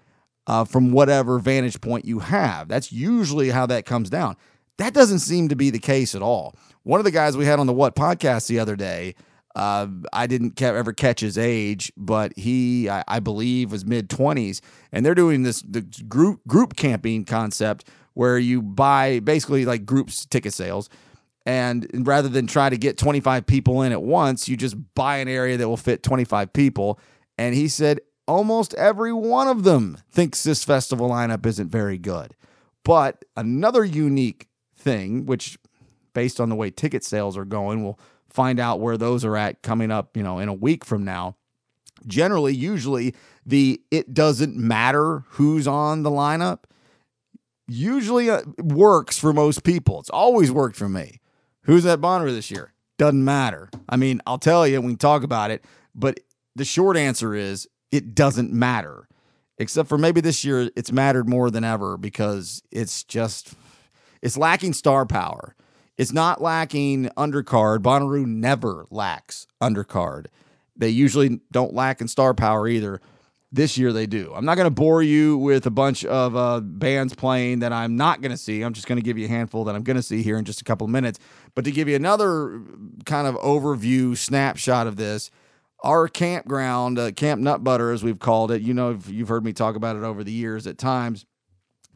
uh, from whatever vantage point you have. That's usually how that comes down. That doesn't seem to be the case at all. One of the guys we had on the What podcast the other day, uh, I didn't ever catch his age, but he, I, I believe, was mid twenties, and they're doing this the group group camping concept where you buy basically like groups ticket sales, and rather than try to get twenty five people in at once, you just buy an area that will fit twenty five people. And he said almost every one of them thinks this festival lineup isn't very good. But another unique thing, which based on the way ticket sales are going, we'll find out where those are at coming up, you know, in a week from now. Generally, usually the it doesn't matter who's on the lineup usually uh, works for most people. It's always worked for me. Who's at Bonnaroo this year? Doesn't matter. I mean, I'll tell you, when we talk about it, but the short answer is it doesn't matter. Except for maybe this year it's mattered more than ever because it's just it's lacking star power. It's not lacking undercard. Bonnaroo never lacks undercard. They usually don't lack in star power either. This year they do. I'm not going to bore you with a bunch of uh, bands playing that I'm not going to see. I'm just going to give you a handful that I'm going to see here in just a couple of minutes. But to give you another kind of overview snapshot of this, our campground, uh, Camp Nut Butter, as we've called it, you know, you've heard me talk about it over the years at times,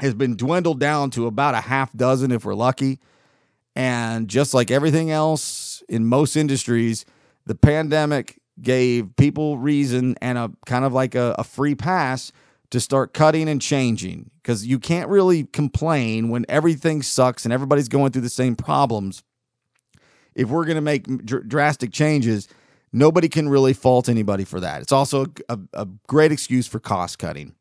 has been dwindled down to about a half dozen if we're lucky. And just like everything else in most industries, the pandemic gave people reason and a kind of like a, a free pass to start cutting and changing because you can't really complain when everything sucks and everybody's going through the same problems. If we're going to make dr- drastic changes, nobody can really fault anybody for that. It's also a, a great excuse for cost cutting.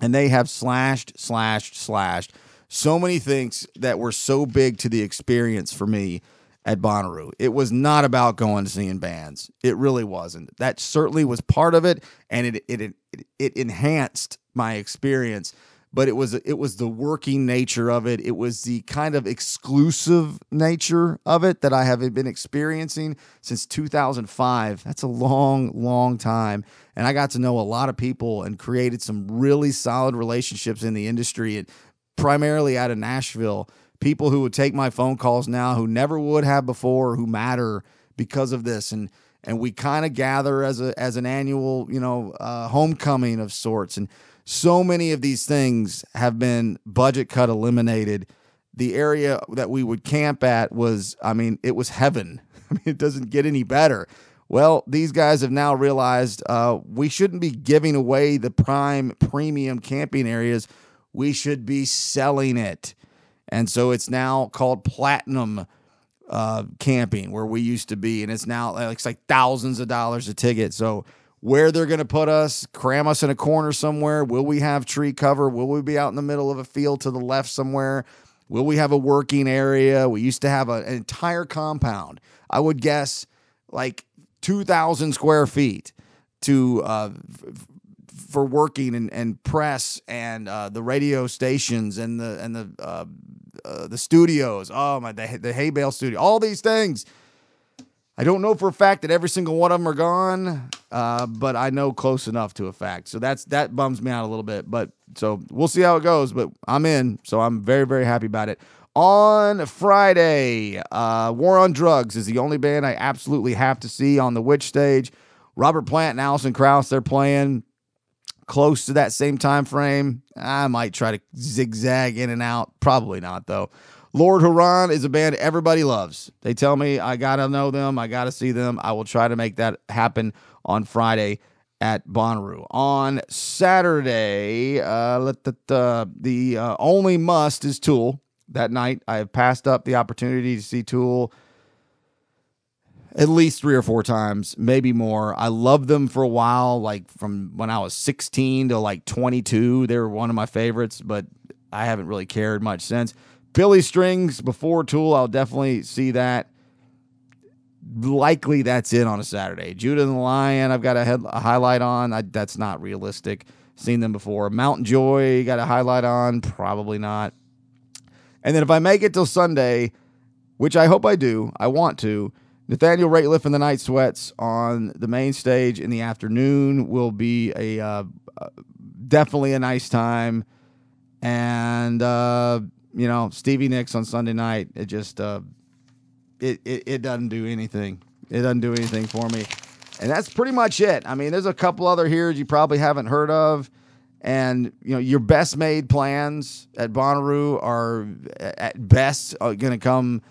And they have slashed, slashed, slashed so many things that were so big to the experience for me at Bonnaroo. It was not about going to seeing bands. It really wasn't. That certainly was part of it, and it it it, it enhanced my experience. But it was it was the working nature of it. It was the kind of exclusive nature of it that I have been experiencing since 2005. That's a long, long time, and I got to know a lot of people and created some really solid relationships in the industry, and primarily out of Nashville people who would take my phone calls now who never would have before who matter because of this. And and we kind of gather as a as an annual you know uh, homecoming of sorts. And so many of these things have been budget cut eliminated. The area that we would camp at was i mean it was heaven. *laughs* I mean it doesn't get any better. Well these guys have now realized uh, we shouldn't be giving away the prime premium camping areas we should be selling it and so it's now called platinum uh, camping where we used to be. And it's now it's like thousands of dollars a ticket. So where they're going to put us, cram us in a corner somewhere. Will we have tree cover? Will we be out in the middle of a field to the left somewhere? Will we have a working area? We used to have a, an entire compound. I would guess like 2,000 square feet to uh, for working and, and press and uh, the radio stations and the and the uh, uh, the studios. Oh my, the, the hay bale studio. All these things. I don't know for a fact that every single one of them are gone, uh, but I know close enough to a fact. So that's that bums me out a little bit. But so we'll see how it goes. But I'm in, so I'm very very happy about it. On Friday, uh, War on Drugs is the only band I absolutely have to see on the Which stage. Robert Plant and Alison Krauss, they're playing close to that same time frame. I might try to zigzag in and out. Probably not though. Lord Huron is a band everybody loves. They tell me I gotta know them, I gotta see them. I will try to make that happen on Friday at Bonnaroo. On Saturday, uh, let the the, the uh, only must is Tool. That night, I have passed up the opportunity to see Tool at least three or four times, maybe more. I loved them for a while, like from when I was 16 to like 22. They were one of my favorites, but I haven't really cared much since. Billy Strings before Tool, I'll definitely see that. Likely that's it on a Saturday. Judah and the Lion, I've got a, head, a highlight on. I, that's not realistic. Seen them before. Mountain Joy, got a highlight on. Probably not. And then if I make it till Sunday, which I hope I do, I want to. Nathaniel Rateliff and the Night Sweats on the main stage in the afternoon will be a uh, uh, definitely a nice time, and uh, you know Stevie Nicks on Sunday night. It just uh, it, it it doesn't do anything. It doesn't do anything for me, and that's pretty much it. I mean, there's a couple other here you probably haven't heard of. And you know your best made plans at Bonnaroo are at best going to come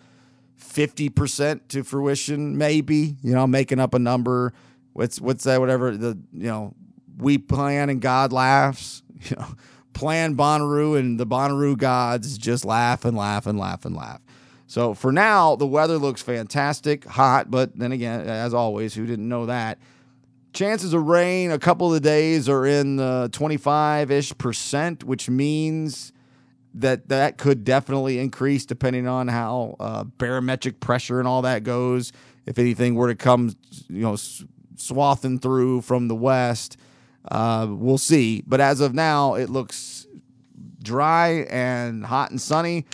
50% to fruition, maybe, you know, making up a number. What's, what's that, whatever, the, you know, we plan and God laughs, you know, plan Bonnaroo and the Bonnaroo gods just laugh and laugh and laugh and laugh. So for now, the weather looks fantastic, hot, but then again, as always, who didn't know that? Chances of rain a couple of days are in the 25 ish percent, which means that that could definitely increase depending on how uh, barometric pressure and all that goes. If anything were to come, you know, swathing through from the west, uh, we'll see. But as of now, it looks dry and hot and sunny,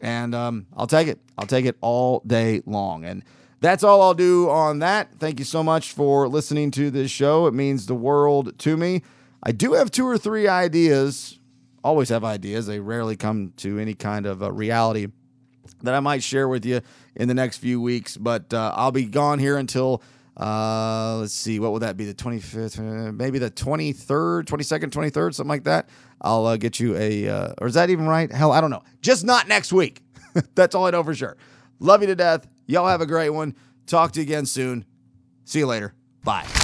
and um, I'll take it. I'll take it all day long. And that's all I'll do on that. Thank you so much for listening to this show. It means the world to me. I do have two or three ideas always have ideas. They rarely come to any kind of uh, reality that I might share with you in the next few weeks. But uh, I'll be gone here until, uh, let's see, what would that be? The 25th, uh, maybe the 23rd, 22nd, 23rd, something like that. I'll uh, get you a, uh, or is that even right? Hell, I don't know. Just not next week. *laughs* That's all I know for sure. Love you to death. Y'all have a great one. Talk to you again soon. See you later. Bye.